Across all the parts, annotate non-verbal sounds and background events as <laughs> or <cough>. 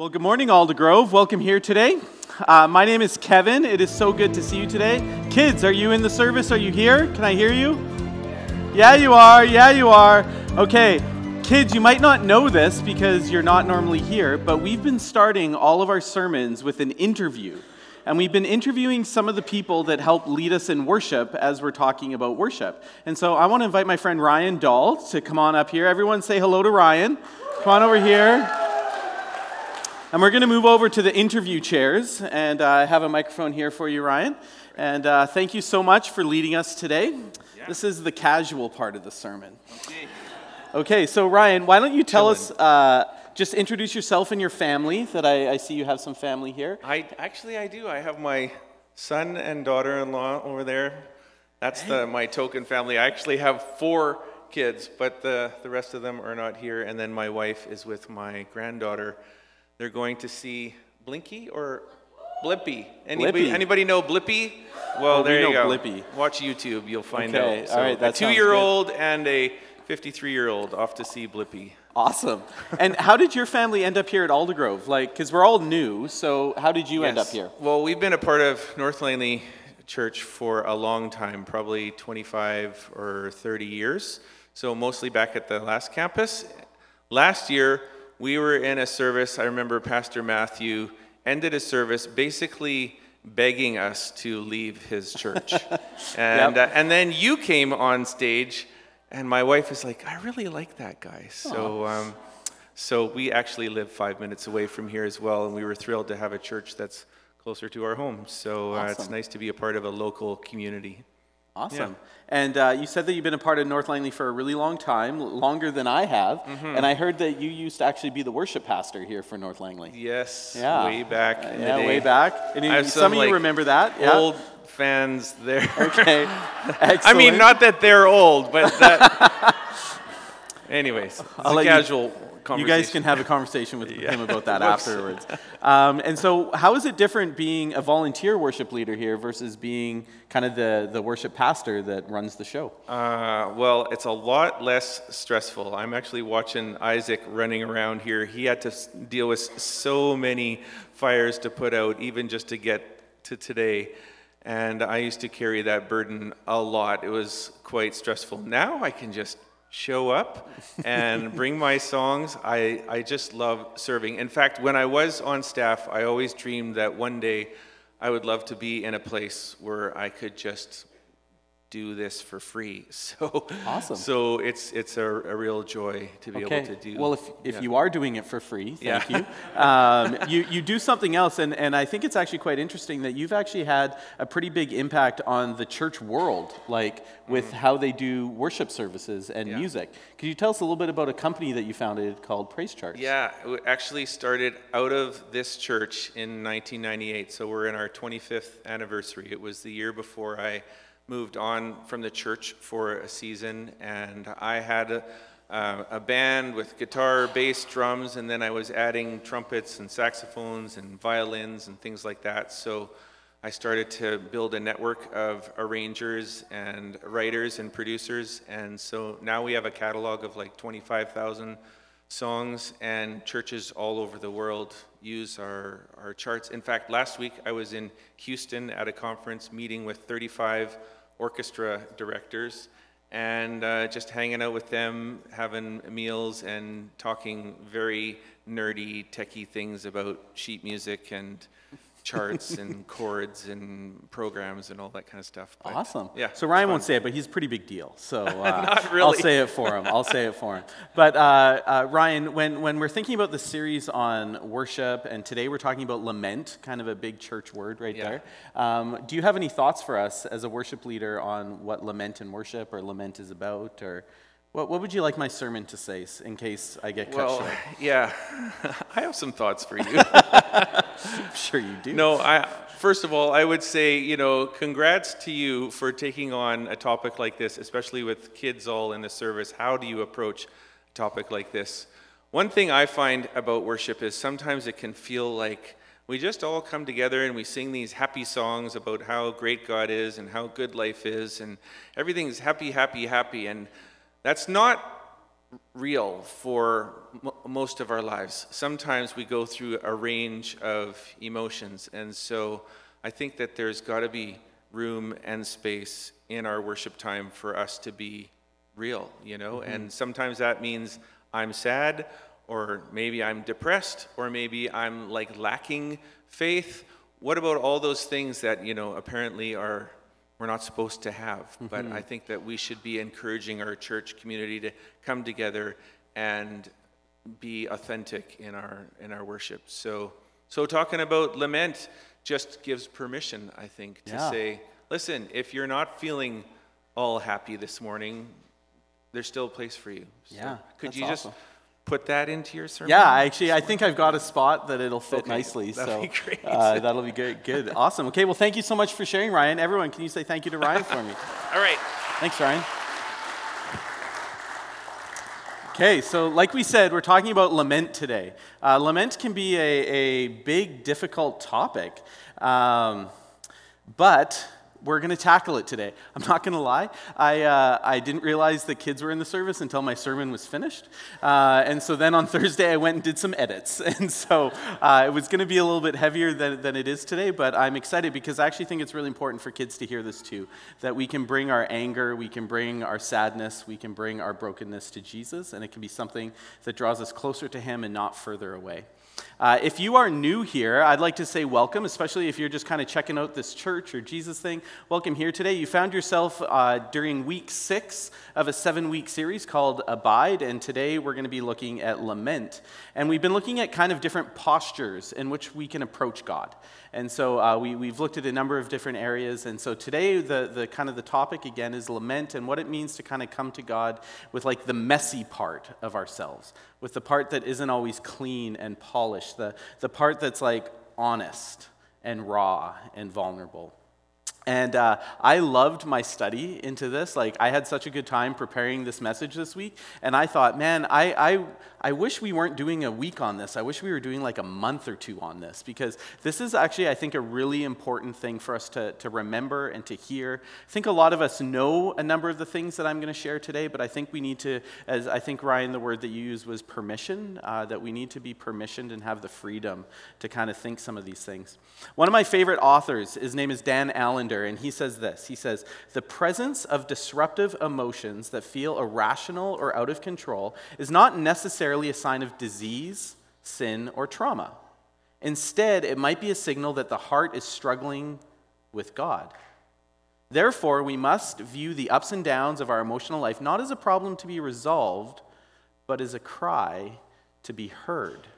Well, good morning, Aldergrove. Welcome here today. Uh, my name is Kevin. It is so good to see you today. Kids, are you in the service? Are you here? Can I hear you? Yeah, you are. Yeah, you are. Okay, kids, you might not know this because you're not normally here, but we've been starting all of our sermons with an interview. And we've been interviewing some of the people that help lead us in worship as we're talking about worship. And so I want to invite my friend Ryan Dahl to come on up here. Everyone say hello to Ryan. Come on over here. And we're going to move over to the interview chairs, and uh, I have a microphone here for you, Ryan. And uh, thank you so much for leading us today. Yeah. This is the casual part of the sermon. Okay. Okay, so Ryan, why don't you tell us, uh, just introduce yourself and your family, that I, I, see you have some family here. I Actually, I do. I have my son and daughter-in-law over there. That's the, my token family. I actually have four kids, but the, the rest of them are not here. And then my wife is with my granddaughter, they're going to see Blinky or Blippi. Anybody, Blippi. anybody know Blippi? Well, there you go. Blippi. Watch YouTube, you'll find okay. out. So All right, that a two-year-old and a 53-year-old off to see Blippi. Awesome. and how did your family end up here at Aldergrove? Like, because we're all new, so how did you yes. end up here? Well, we've been a part of North Langley Church for a long time, probably 25 or 30 years. So mostly back at the last campus. Last year, we were in a service, I remember Pastor Matthew ended a service basically begging us to leave his church. <laughs> and, yep. uh, and then you came on stage, and my wife was like, I really like that guy. So, um, so we actually live five minutes away from here as well, and we were thrilled to have a church that's closer to our home. So uh, it's nice to be a part of a local community. Awesome. Yeah. And uh, you said that you've been a part of North Langley for a really long time, longer than I have. Mm-hmm. And I heard that you used to actually be the worship pastor here for North Langley. Yes. Yeah. Way back. Uh, yeah, way back. And you, some, some, of you like, remember that. Yeah. Old fans there. <laughs> Okay. Excellent. <laughs> I mean, not that they're old, but that. <laughs> Anyways, it's I'll a casual. You, you guys can have a conversation with <laughs> yeah. him about that afterwards. Um, and so, how is it different being a volunteer worship leader here versus being kind of the, the worship pastor that runs the show? Uh, well, it's a lot less stressful. I'm actually watching Isaac running around here. He had to deal with so many fires to put out, even just to get to today. And I used to carry that burden a lot. It was quite stressful. Now I can just show up and <laughs> bring my songs. I, I just love serving. In fact, when I was on staff, I always dreamed that one day I would love to be in a place where I could just do this for free. <laughs> So awesome. So it's it's a, a real joy to be okay. able to do. That. Well, if, if yeah. you are doing it for free, thank yeah. you. <laughs> Um, you you do something else, and, and I think it's actually quite interesting that you've actually had a pretty big impact on the church world, like with mm how they do worship services and yeah. music. Could you tell us a little bit about a company that you founded called PraiseCharts? Yeah, it actually started out of this church in 1998. So we're in our 25th anniversary. It was the year before I moved on from the church for a season, and I had a, uh, a band with guitar, bass, drums, and then I was adding trumpets and saxophones and violins and things like that. So I started to build a network of arrangers and writers and producers, and so now we have a catalog of like 25,000 songs, and churches all over the world use our, our charts. In fact, last week I was in Houston at a conference meeting with 35 orchestra directors and uh, just hanging out with them, having meals, and talking very nerdy, techie things about sheet music and charts and <laughs> chords and programs and all that kind of stuff. But, awesome. Yeah. So Ryan won't say it, but he's a pretty big deal. So <laughs> uh, really. I'll say it for him. I'll say it for him. But uh, uh, Ryan, when, when we're thinking about the series on worship, and today we're talking about lament, kind of a big church word right yeah. there. Um, do you have any thoughts for us as a worship leader on what lament and worship or lament is about, or what, what would you like my sermon to say in case I get cut well, short? <laughs> Yeah, I have some thoughts for you. I'm <laughs> sure you do. No, I, first of all, I would say, you know, congrats to you for taking on a topic like this, especially with kids all in the service. How do you approach a topic like this? One thing I find about worship is sometimes it can feel like we just all come together and we sing these happy songs about how great God is and how good life is, and everything's happy, happy, happy. And that's not real for most of our lives. Sometimes we go through a range of emotions. And so I think that there's got to be room and space in our worship time for us to be real, you know? Mm-hmm. And sometimes that means I'm sad, or maybe I'm depressed, or maybe I'm like lacking faith. What about all those things that, you know, apparently are we're not supposed to have? Mm-hmm. But I think that we should be encouraging our church community to come together and be authentic in our in our worship. So so talking about lament just gives permission, I think, to Yeah. say, listen, if you're not feeling all happy this morning, there's still a place for you. So Yeah, Could you just put that into your sermon? Yeah, actually, I think I've got a <laughs> spot that it'll fit Okay, nicely. that'd so be great. Uh, that'll be good. Good. <laughs> Awesome. Okay. Well, thank you so much for sharing, Ryan. Everyone, can you say thank you to Ryan for me? All right. Thanks, Ryan. Okay, so like we said, we're talking about lament today. Uh, lament can be a, a big, difficult topic, um, but we're going to tackle it today. <laughs> I'm not going to lie, I, uh, I didn't realize the kids were in the service until my sermon was finished. Uh, and so then on <laughs> Thursday, I went and did some edits. <laughs> And so uh, it was going to be a little bit heavier than, than it is today, but I'm excited because I actually think it's really important for kids to hear this too that we can bring our anger, we can bring our sadness, we can bring our brokenness to Jesus, and it can be something that draws us closer to Him and not further away. Uh, if you are new here, I'd like to say welcome, especially if you're just kind of checking out this church or Jesus thing. Welcome here today. You found yourself uh, during week six of a seven week series called Abide, and today we're going to be looking at lament. And we've been looking at kind of different postures in which we can approach God. And so uh, we, we've looked at a number of different areas. And so today, the, the kind of the topic again is lament and what it means to kind of come to God with like the messy part of ourselves, with the part that isn't always clean and polished, the, the part that's like honest and raw and vulnerable. And uh, I loved my study into this. Like, I had such a good time preparing this message this week. And I thought, man, I, I, I wish we weren't doing a week on this. I wish we were doing like a month or two on this because this is actually, I think, a really important thing for us to, to remember and to hear. I think a lot of us know a number of the things that I'm going to share today, but I think we need to, as I think, Ryan, the word that you used was permission, uh, that we need to be permissioned and have the freedom to kind of think some of these things. One of my favorite authors, his name is Dan Allender, and he says this He says, The presence of disruptive emotions that feel irrational or out of control is not necessarily a sign of disease, sin, or trauma. Instead, it might be a signal that the heart is struggling with God. Therefore, we must view the ups and downs of our emotional life not as a problem to be resolved, but as a cry to be heard.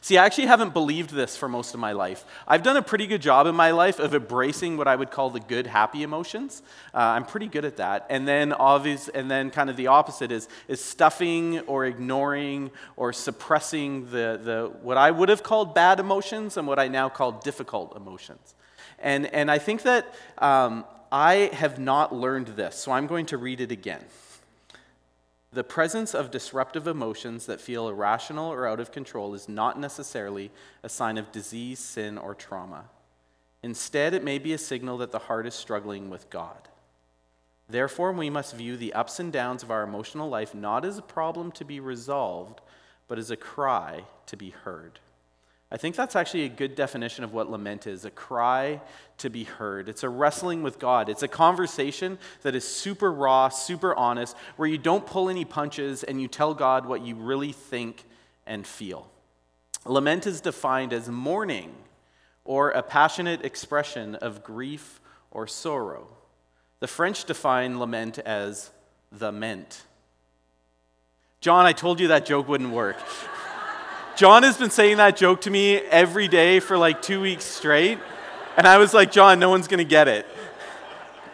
See, I actually haven't believed this for most of my life. I've done a pretty good job in my life of embracing what I would call the good, happy emotions. Uh, I'm pretty good at that. And then, obvious, and then, kind of the opposite is is stuffing or ignoring or suppressing the the what I would have called bad emotions and what I now call difficult emotions. And and I think that um, I have not learned this, so I'm going to read it again. The presence of disruptive emotions that feel irrational or out of control is not necessarily a sign of disease, sin, or trauma. Instead, it may be a signal that the heart is struggling with God. Therefore, we must view the ups and downs of our emotional life not as a problem to be resolved, but as a cry to be heard. I think that's actually a good definition of what lament is a cry to be heard. It's a wrestling with God. It's a conversation that is super raw, super honest, where you don't pull any punches and you tell God what you really think and feel. Lament is defined as mourning or a passionate expression of grief or sorrow. The French define lament as the ment. John, I told you that joke wouldn't work. <laughs> John has been saying that joke to me every day for like two weeks straight. And I was like, John, no one's going to get it.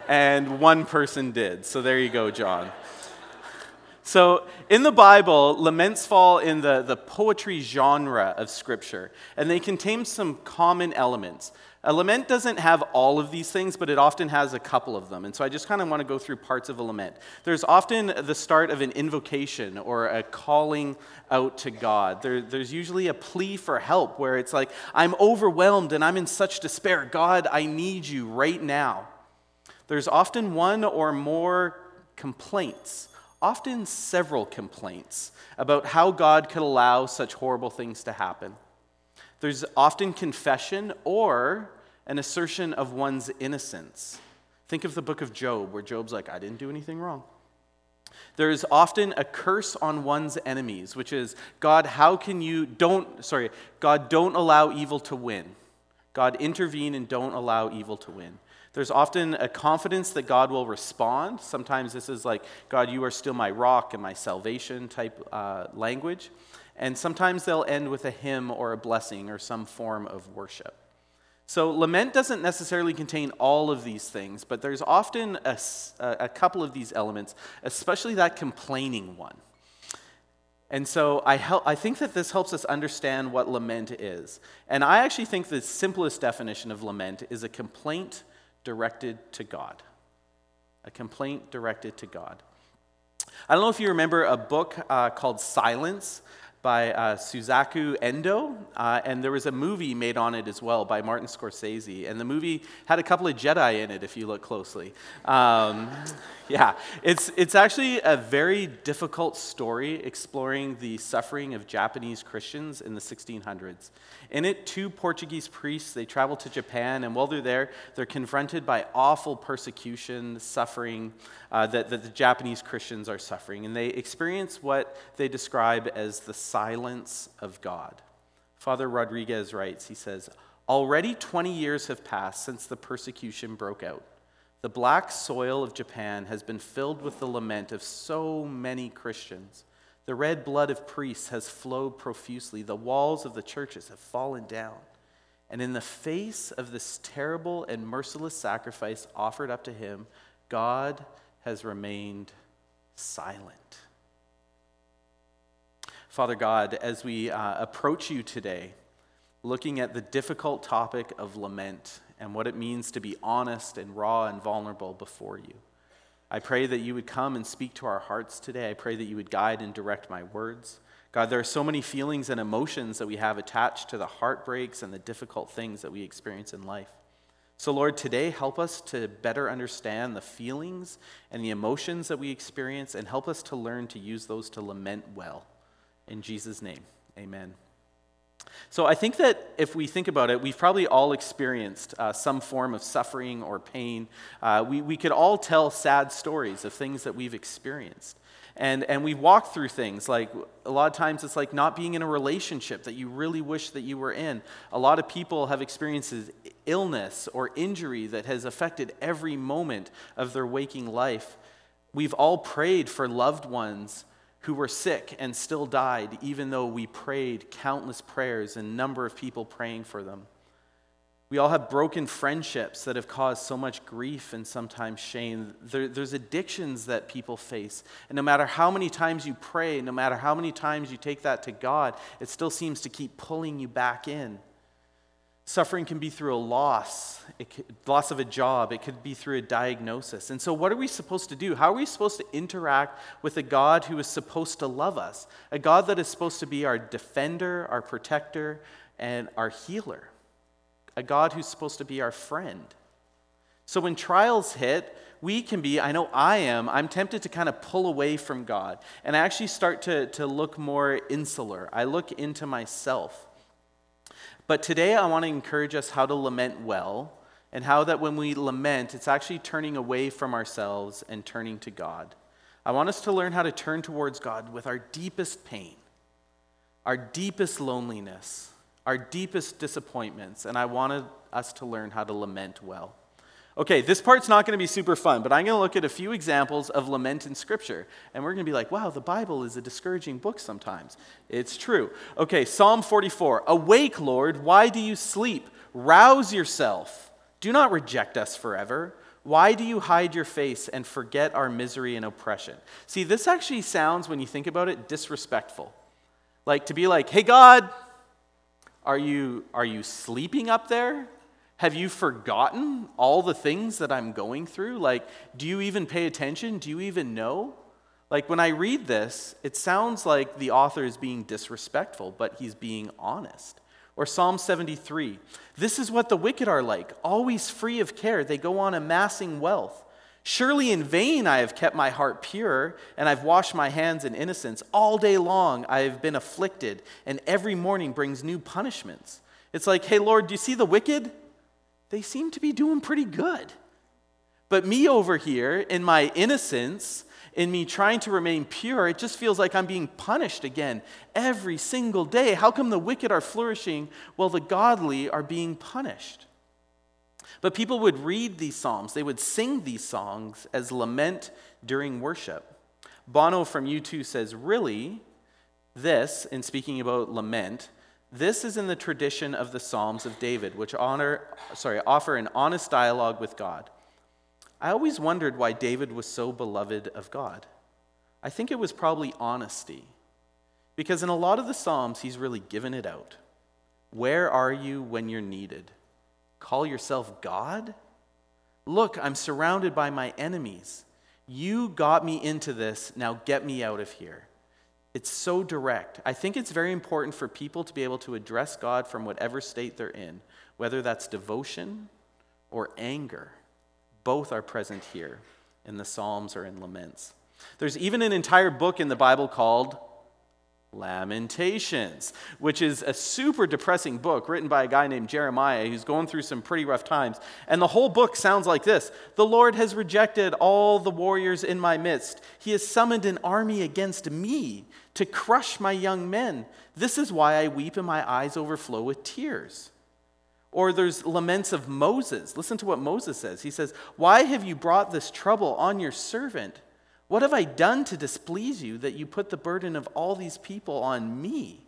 And one person did. So there you go, John. So in the Bible, laments fall in the, the poetry genre of Scripture, and they contain some common elements. A lament doesn't have all of these things, but it often has a couple of them. And so I just kind of want to go through parts of a lament. There's often the start of an invocation or a calling out to God. There, there's usually a plea for help where it's like, I'm overwhelmed and I'm in such despair. God, I need you right now. There's often one or more complaints, often several complaints about how God could allow such horrible things to happen. There's often confession or an assertion of one's innocence. Think of the book of Job, where Job's like, I didn't do anything wrong. There is often a curse on one's enemies, which is, God, how can you, don't, sorry, God, don't allow evil to win. God, intervene and don't allow evil to win. There's often a confidence that God will respond. Sometimes this is like, God, you are still my rock and my salvation type uh, language. And sometimes they'll end with a hymn or a blessing or some form of worship. So, lament doesn't necessarily contain all of these things, but there's often a, a couple of these elements, especially that complaining one. And so I, help, I think that this helps us understand what lament is. And I actually think the simplest definition of lament is a complaint directed to God. A complaint directed to God. I don't know if you remember a book uh, called Silence by uh, Shusaku Endo, uh, and there was a movie made on it as well by Martin Scorsese. And the movie had a couple of Jedi in it, if you look closely. Um, <laughs> yeah, it's, it's actually a very difficult story exploring the suffering of Japanese Christians in the 1600s. In it, two Portuguese priests, they travel to Japan, and while they're there, they're confronted by awful persecution, suffering uh, that, that the Japanese Christians are suffering. And they experience what they describe as the silence of God. Father Rodriguez writes, he says, Already 20 years have passed since the persecution broke out. The black soil of Japan has been filled with the lament of so many Christians. The red blood of priests has flowed profusely. The walls of the churches have fallen down. And in the face of this terrible and merciless sacrifice offered up to him, God has remained silent. Father God, as we uh, approach you today, looking at the difficult topic of lament and what it means to be honest and raw and vulnerable before you. I pray that you would come and speak to our hearts today. I pray that you would guide and direct my words. God, there are so many feelings and emotions that we have attached to the heartbreaks and the difficult things that we experience in life. So, Lord, today help us to better understand the feelings and the emotions that we experience and help us to learn to use those to lament well. In Jesus' name, amen. So I think that if we think about it, we've probably all experienced uh, some form of suffering or pain. Uh, we, we could all tell sad stories of things that we've experienced. And, and we walk through things like a lot of times it's like not being in a relationship that you really wish that you were in. A lot of people have experienced illness or injury that has affected every moment of their waking life. We've all prayed for loved ones who were sick and still died, even though we prayed countless prayers and number of people praying for them. We all have broken friendships that have caused so much grief and sometimes shame. There, there's addictions that people face. And no matter how many times you pray, no matter how many times you take that to God, it still seems to keep pulling you back in. Suffering can be through a loss, could, loss of a job, it could be through a diagnosis. And so, what are we supposed to do? How are we supposed to interact with a God who is supposed to love us? A God that is supposed to be our defender, our protector, and our healer. A God who's supposed to be our friend. So, when trials hit, we can be, I know I am, I'm tempted to kind of pull away from God and I actually start to, to look more insular. I look into myself. But today I want to encourage us how to lament well and how that when we lament, it's actually turning away from ourselves and turning to God. I want us to learn how to turn towards God with our deepest pain, our deepest loneliness, our deepest disappointments, and I wanted us to learn how to lament well. Okay, this part's not going to be super fun, but I'm going to look at a few examples of lament in Scripture. And we're going to be like, wow, the Bible is a discouraging book sometimes. It's true. Okay, Psalm 44 Awake, Lord, why do you sleep? Rouse yourself. Do not reject us forever. Why do you hide your face and forget our misery and oppression? See, this actually sounds, when you think about it, disrespectful. Like to be like, hey, God, are you, are you sleeping up there? Have you forgotten all the things that I'm going through? Like, do you even pay attention? Do you even know? Like, when I read this, it sounds like the author is being disrespectful, but he's being honest. Or Psalm 73 This is what the wicked are like, always free of care. They go on amassing wealth. Surely in vain I have kept my heart pure, and I've washed my hands in innocence. All day long I have been afflicted, and every morning brings new punishments. It's like, hey, Lord, do you see the wicked? They seem to be doing pretty good. But me over here, in my innocence, in me trying to remain pure, it just feels like I'm being punished again every single day. How come the wicked are flourishing while the godly are being punished? But people would read these psalms, they would sing these songs as lament during worship. Bono from U2 says, Really, this, in speaking about lament, this is in the tradition of the Psalms of David, which honor, sorry, offer an honest dialogue with God. I always wondered why David was so beloved of God. I think it was probably honesty. Because in a lot of the Psalms, he's really given it out. Where are you when you're needed? Call yourself God? Look, I'm surrounded by my enemies. You got me into this, now get me out of here. It's so direct. I think it's very important for people to be able to address God from whatever state they're in, whether that's devotion or anger. Both are present here in the Psalms or in laments. There's even an entire book in the Bible called Lamentations, which is a super depressing book written by a guy named Jeremiah who's going through some pretty rough times. And the whole book sounds like this The Lord has rejected all the warriors in my midst. He has summoned an army against me to crush my young men. This is why I weep and my eyes overflow with tears. Or there's laments of Moses. Listen to what Moses says. He says, Why have you brought this trouble on your servant? What have I done to displease you that you put the burden of all these people on me?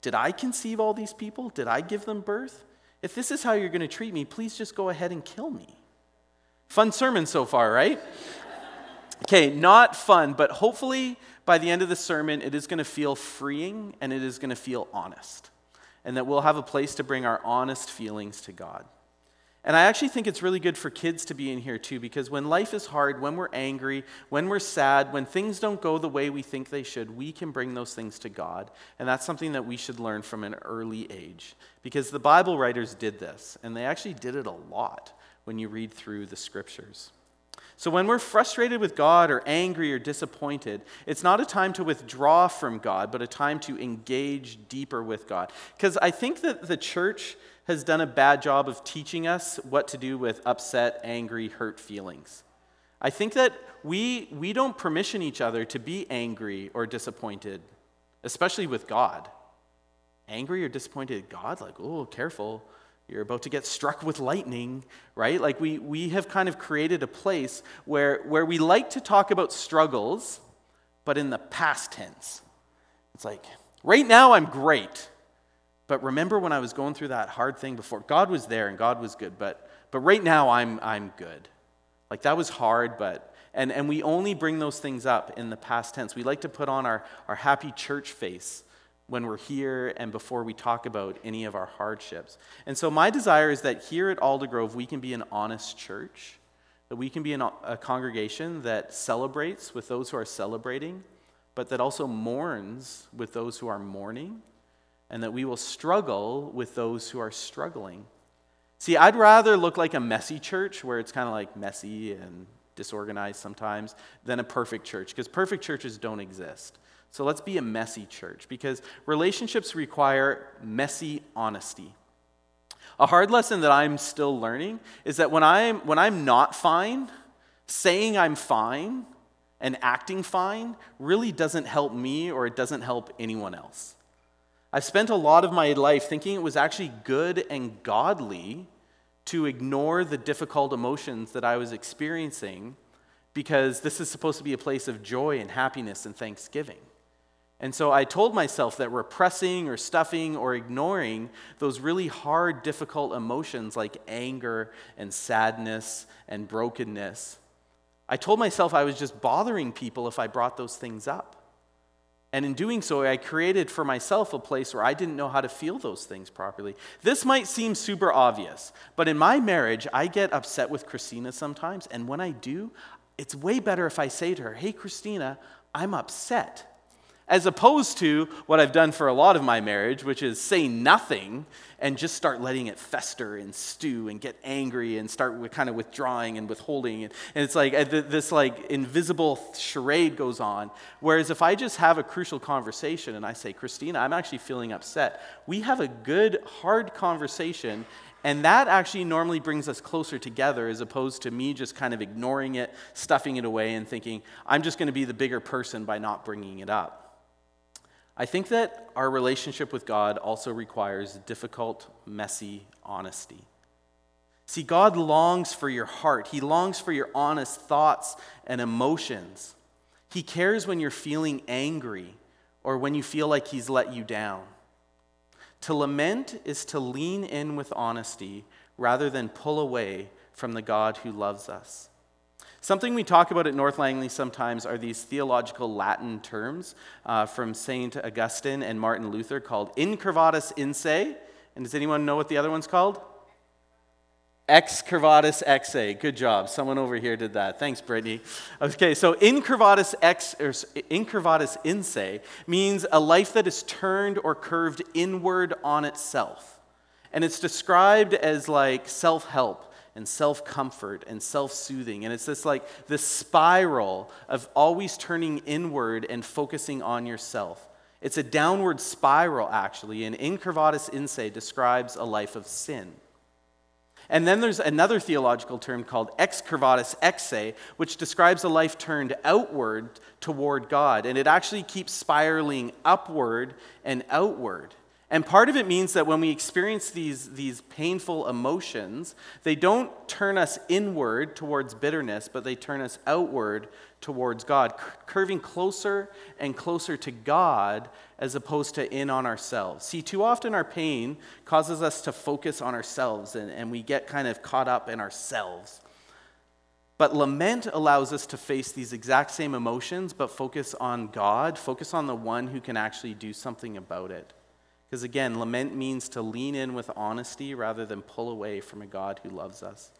Did I conceive all these people? Did I give them birth? If this is how you're going to treat me, please just go ahead and kill me. Fun sermon so far, right? <laughs> okay, not fun, but hopefully by the end of the sermon, it is going to feel freeing and it is going to feel honest. And that we'll have a place to bring our honest feelings to God. And I actually think it's really good for kids to be in here too, because when life is hard, when we're angry, when we're sad, when things don't go the way we think they should, we can bring those things to God. And that's something that we should learn from an early age. Because the Bible writers did this, and they actually did it a lot when you read through the scriptures. So, when we're frustrated with God or angry or disappointed, it's not a time to withdraw from God, but a time to engage deeper with God. Because I think that the church has done a bad job of teaching us what to do with upset, angry, hurt feelings. I think that we, we don't permission each other to be angry or disappointed, especially with God. Angry or disappointed at God, like, oh, careful, you're about to get struck with lightning, right? Like, we, we have kind of created a place where, where we like to talk about struggles, but in the past tense. It's like, right now I'm great. But remember when I was going through that hard thing before? God was there and God was good, but, but right now I'm, I'm good. Like that was hard, but, and, and we only bring those things up in the past tense. We like to put on our, our happy church face when we're here and before we talk about any of our hardships. And so my desire is that here at Aldergrove we can be an honest church, that we can be an, a congregation that celebrates with those who are celebrating, but that also mourns with those who are mourning and that we will struggle with those who are struggling. See, I'd rather look like a messy church where it's kind of like messy and disorganized sometimes than a perfect church because perfect churches don't exist. So let's be a messy church because relationships require messy honesty. A hard lesson that I'm still learning is that when I'm, when I'm not fine, saying I'm fine and acting fine really doesn't help me or it doesn't help anyone else. I've spent a lot of my life thinking it was actually good and godly to ignore the difficult emotions that I was experiencing because this is supposed to be a place of joy and happiness and thanksgiving. And so I told myself that repressing or stuffing or ignoring those really hard, difficult emotions like anger and sadness and brokenness, I told myself I was just bothering people if I brought those things up. And in doing so, I created for myself a place where I didn't know how to feel those things properly. This might seem super obvious, but in my marriage, I get upset with Christina sometimes. And when I do, it's way better if I say to her, Hey, Christina, I'm upset. As opposed to what I've done for a lot of my marriage, which is say nothing and just start letting it fester and stew and get angry and start with kind of withdrawing and withholding. And, and it's like uh, this like invisible charade goes on. Whereas if I just have a crucial conversation and I say, Christina, I'm actually feeling upset, we have a good, hard conversation. And that actually normally brings us closer together as opposed to me just kind of ignoring it, stuffing it away, and thinking, I'm just going to be the bigger person by not bringing it up. I think that our relationship with God also requires difficult, messy honesty. See, God longs for your heart, He longs for your honest thoughts and emotions. He cares when you're feeling angry or when you feel like He's let you down. To lament is to lean in with honesty rather than pull away from the God who loves us. Something we talk about at North Langley sometimes are these theological Latin terms uh, from St. Augustine and Martin Luther called incurvatus in se. And does anyone know what the other one's called? Excurvatus ex se. Good job. Someone over here did that. Thanks, Brittany. Okay, so incurvatus ex or incurvatus in se means a life that is turned or curved inward on itself. And it's described as like self help and self comfort and self soothing. And it's this like this spiral of always turning inward and focusing on yourself. It's a downward spiral, actually, and incurvatus in se describes a life of sin. And then there's another theological term called excurvatus ex se, which describes a life turned outward toward God. And it actually keeps spiraling upward and outward. And part of it means that when we experience these, these painful emotions, they don't turn us inward towards bitterness, but they turn us outward towards God, curving closer and closer to God as opposed to in on ourselves. See, too often our pain causes us to focus on ourselves and, and we get kind of caught up in ourselves. But lament allows us to face these exact same emotions, but focus on God, focus on the one who can actually do something about it. Because again, lament means to lean in with honesty rather than pull away from a God who loves us.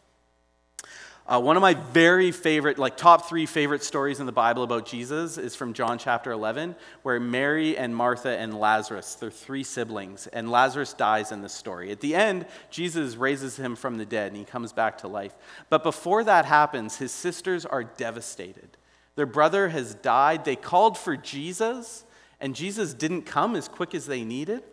Uh, one of my very favorite, like top three favorite stories in the Bible about Jesus is from John chapter 11, where Mary and Martha and Lazarus, they're three siblings, and Lazarus dies in this story. At the end, Jesus raises him from the dead and he comes back to life. But before that happens, his sisters are devastated. Their brother has died. They called for Jesus, and Jesus didn't come as quick as they needed.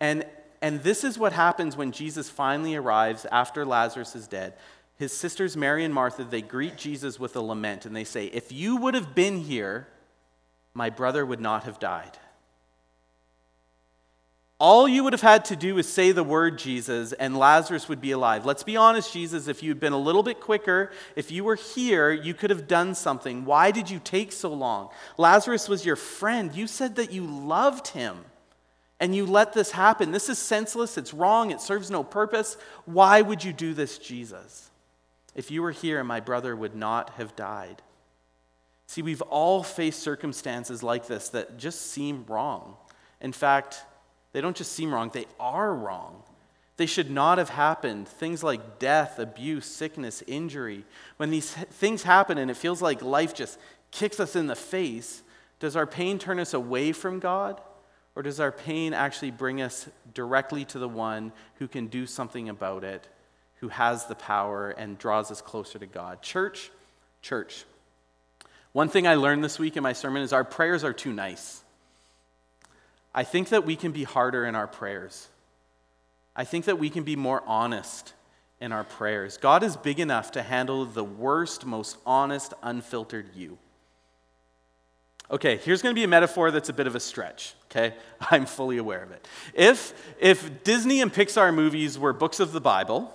And, and this is what happens when Jesus finally arrives after Lazarus is dead. His sisters, Mary and Martha, they greet Jesus with a lament and they say, If you would have been here, my brother would not have died. All you would have had to do is say the word Jesus, and Lazarus would be alive. Let's be honest, Jesus, if you'd been a little bit quicker, if you were here, you could have done something. Why did you take so long? Lazarus was your friend. You said that you loved him and you let this happen. This is senseless, it's wrong, it serves no purpose. Why would you do this, Jesus? If you were here, my brother would not have died. See, we've all faced circumstances like this that just seem wrong. In fact, they don't just seem wrong, they are wrong. They should not have happened. Things like death, abuse, sickness, injury. When these things happen and it feels like life just kicks us in the face, does our pain turn us away from God? Or does our pain actually bring us directly to the one who can do something about it, who has the power and draws us closer to God? Church, church. One thing I learned this week in my sermon is our prayers are too nice. I think that we can be harder in our prayers. I think that we can be more honest in our prayers. God is big enough to handle the worst, most honest, unfiltered you. Okay, here's going to be a metaphor that's a bit of a stretch, okay? <laughs> I'm fully aware of it. If, if Disney and Pixar movies were books of the Bible,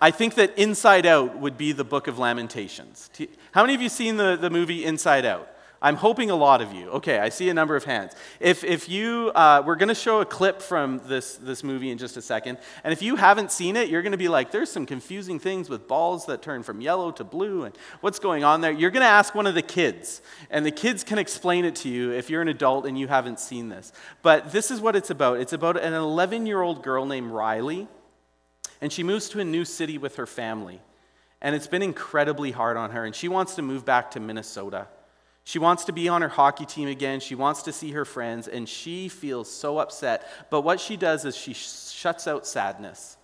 I think that Inside Out would be the book of Lamentations. How many of you seen the, the movie Inside Out? I'm hoping a lot of you. Okay, I see a number of hands. If, if you, uh, we're going to show a clip from this, this movie in just a second. And if you haven't seen it, you're going to be like, there's some confusing things with balls that turn from yellow to blue and what's going on there. You're going to ask one of the kids, and the kids can explain it to you if you're an adult and you haven't seen this. But this is what it's about it's about an 11 year old girl named Riley, and she moves to a new city with her family. And it's been incredibly hard on her, and she wants to move back to Minnesota. She wants to be on her hockey team again. She wants to see her friends, and she feels so upset. But what she does is she shuts out sadness.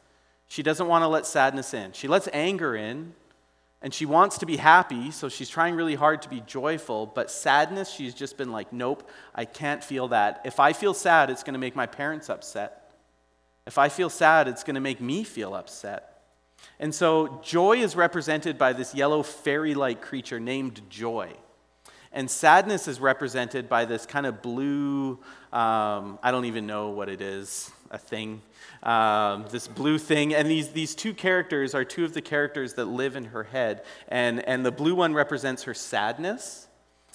She doesn't want to let sadness in. She lets anger in, and she wants to be happy, so she's trying really hard to be joyful. But sadness, she's just been like, nope, I can't feel that. If I feel sad, it's going to make my parents upset. If I feel sad, it's going to make me feel upset. And so joy is represented by this yellow fairy like creature named Joy. And sadness is represented by this kind of blue, um, I don't even know what it is, a thing, um, this blue thing. And these, these two characters are two of the characters that live in her head. And, and the blue one represents her sadness,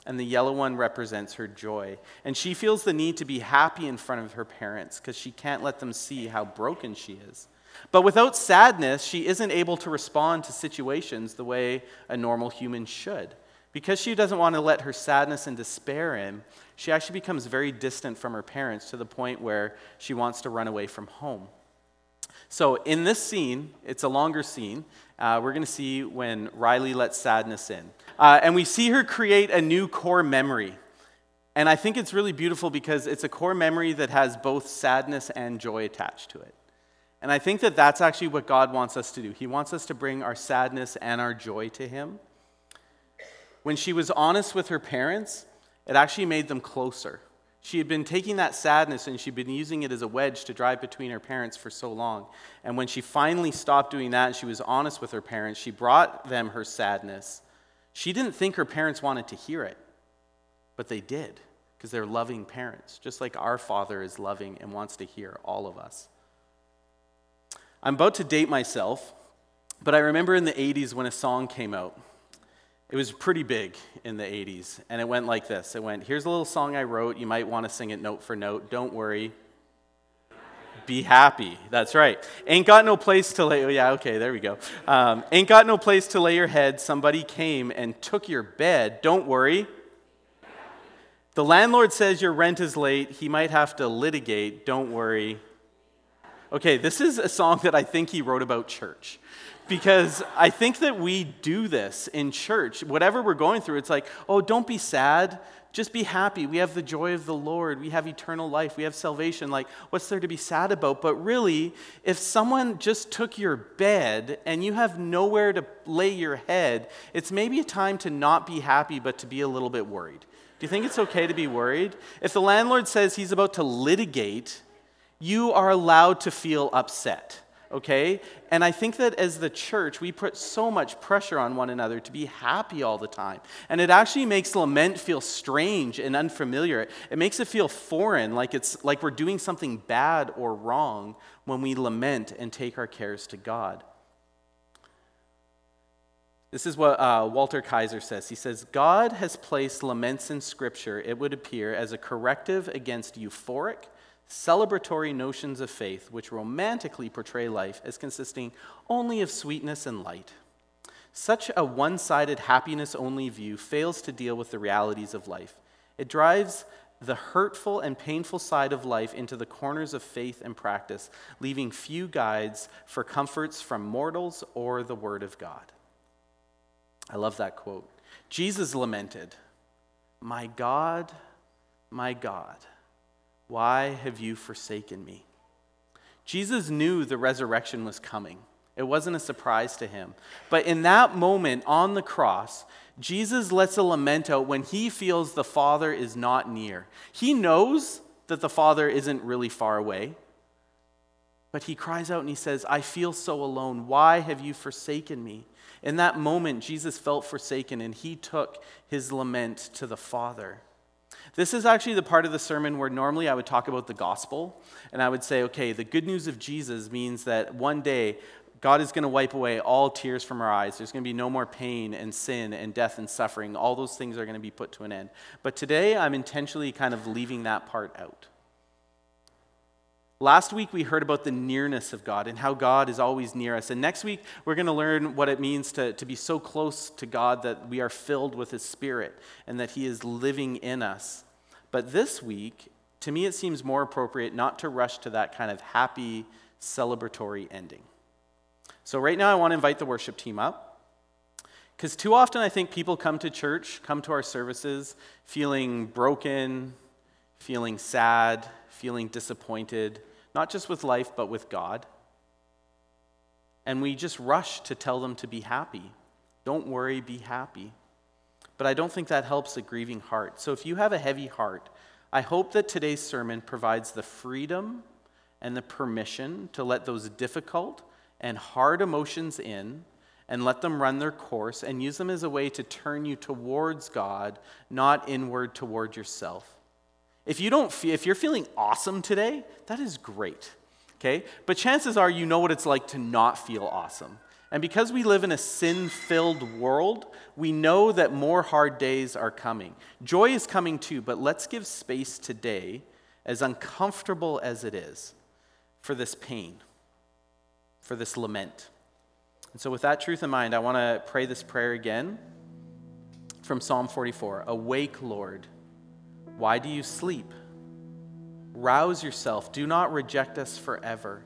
and the yellow one represents her joy. And she feels the need to be happy in front of her parents because she can't let them see how broken she is. But without sadness, she isn't able to respond to situations the way a normal human should. Because she doesn't want to let her sadness and despair in, she actually becomes very distant from her parents to the point where she wants to run away from home. So, in this scene, it's a longer scene. Uh, we're going to see when Riley lets sadness in. Uh, and we see her create a new core memory. And I think it's really beautiful because it's a core memory that has both sadness and joy attached to it. And I think that that's actually what God wants us to do. He wants us to bring our sadness and our joy to Him when she was honest with her parents, it actually made them closer. She had been taking that sadness and she'd been using it as a wedge to drive between her parents for so long. And when she finally stopped doing that and she was honest with her parents, she brought them her sadness. She didn't think her parents wanted to hear it, but they did because they're loving parents, just like our Father is loving and wants to hear all of us. I'm about to date myself, but I remember in the 80s when a song came out. It was pretty big in the 80s, and it went like this It went, Here's a little song I wrote. You might want to sing it note for note. Don't worry. Be happy. That's right. Ain't got no place to lay. Oh, yeah, okay, there we go. Um, ain't got no place to lay your head. Somebody came and took your bed. Don't worry. The landlord says your rent is late. He might have to litigate. Don't worry. Okay, this is a song that I think he wrote about church because I think that we do this in church. Whatever we're going through, it's like, oh, don't be sad. Just be happy. We have the joy of the Lord. We have eternal life. We have salvation. Like, what's there to be sad about? But really, if someone just took your bed and you have nowhere to lay your head, it's maybe a time to not be happy, but to be a little bit worried. Do you think it's okay to be worried? If the landlord says he's about to litigate, you are allowed to feel upset okay? And I think that as the church, we put so much pressure on one another to be happy all the time. And it actually makes lament feel strange and unfamiliar. It makes it feel foreign, like it's like we're doing something bad or wrong when we lament and take our cares to God. This is what uh, Walter Kaiser says. He says, God has placed laments in Scripture, it would appear, as a corrective against euphoric, celebratory notions of faith which romantically portray life as consisting only of sweetness and light. Such a one sided happiness only view fails to deal with the realities of life. It drives the hurtful and painful side of life into the corners of faith and practice, leaving few guides for comforts from mortals or the Word of God. I love that quote. Jesus lamented, My God, my God why have you forsaken me? Jesus knew the resurrection was coming. It wasn't a surprise to him. But in that moment on the cross, Jesus lets a lament out when he feels the Father is not near. He knows that the Father isn't really far away, but he cries out and he says, I feel so alone. Why have you forsaken me? In that moment, Jesus felt forsaken and he took his lament to the Father. This is actually the part of the sermon where normally I would talk about the gospel, and I would say, okay, the good news of Jesus means that one day God is going to wipe away all tears from our eyes. There's going to be no more pain and sin and death and suffering. All those things are going to be put to an end. But today, I'm intentionally kind of leaving that part out. Last week, we heard about the nearness of God and how God is always near us. And next week, we're going to learn what it means to, to be so close to God that we are filled with His Spirit and that He is living in us. But this week, to me, it seems more appropriate not to rush to that kind of happy, celebratory ending. So, right now, I want to invite the worship team up. Because too often I think people come to church, come to our services, feeling broken, feeling sad, feeling disappointed, not just with life, but with God. And we just rush to tell them to be happy. Don't worry, be happy. But I don't think that helps a grieving heart. So if you have a heavy heart, I hope that today's sermon provides the freedom and the permission to let those difficult and hard emotions in and let them run their course and use them as a way to turn you towards God, not inward toward yourself. If you don't feel, if you're feeling awesome today, that is great. Okay? But chances are you know what it's like to not feel awesome. And because we live in a sin filled world, we know that more hard days are coming. Joy is coming too, but let's give space today, as uncomfortable as it is, for this pain, for this lament. And so, with that truth in mind, I want to pray this prayer again from Psalm 44 Awake, Lord. Why do you sleep? Rouse yourself. Do not reject us forever.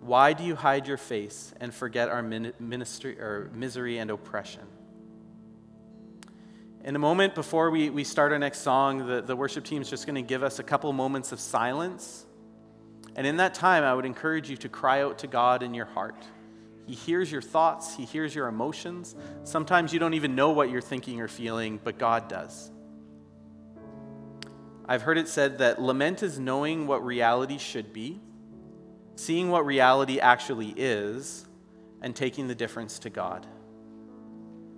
Why do you hide your face and forget our ministry or misery and oppression? In a moment before we, we start our next song, the, the worship team is just going to give us a couple moments of silence. And in that time, I would encourage you to cry out to God in your heart. He hears your thoughts, He hears your emotions. Sometimes you don't even know what you're thinking or feeling, but God does. I've heard it said that lament is knowing what reality should be seeing what reality actually is, and taking the difference to God.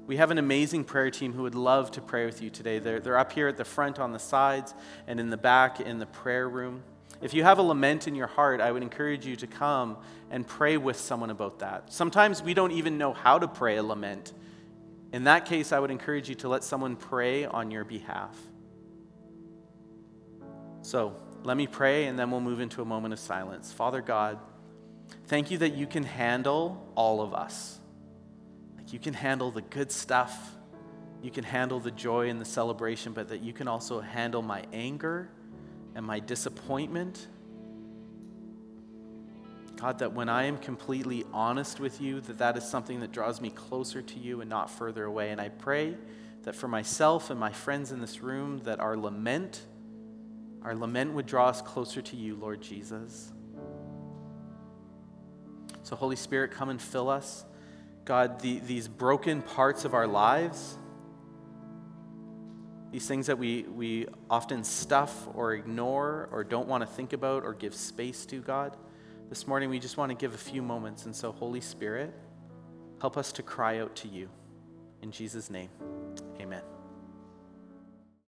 We have an amazing prayer team who would love to pray with you today. They're, they're up here at the front, on the sides, and in the back in the prayer room. If you have a lament in your heart, I would encourage you to come and pray with someone about that. Sometimes we don't even know how to pray a lament. In that case, I would encourage you to let someone pray on your behalf. So, let me pray and then we'll move into a moment of silence. Father God, thank you that you can handle all of us. Like you can handle the good stuff, you can handle the joy and the celebration, but that you can also handle my anger and my disappointment. God, that when I am completely honest with you, that that is something that draws me closer to you and not further away. And I pray that for myself and my friends in this room, that our lament our lament would draw us closer to you, Lord Jesus. So, Holy Spirit, come and fill us. God, the, these broken parts of our lives, these things that we, we often stuff or ignore or don't want to think about or give space to, God, this morning we just want to give a few moments. And so, Holy Spirit, help us to cry out to you. In Jesus' name, amen.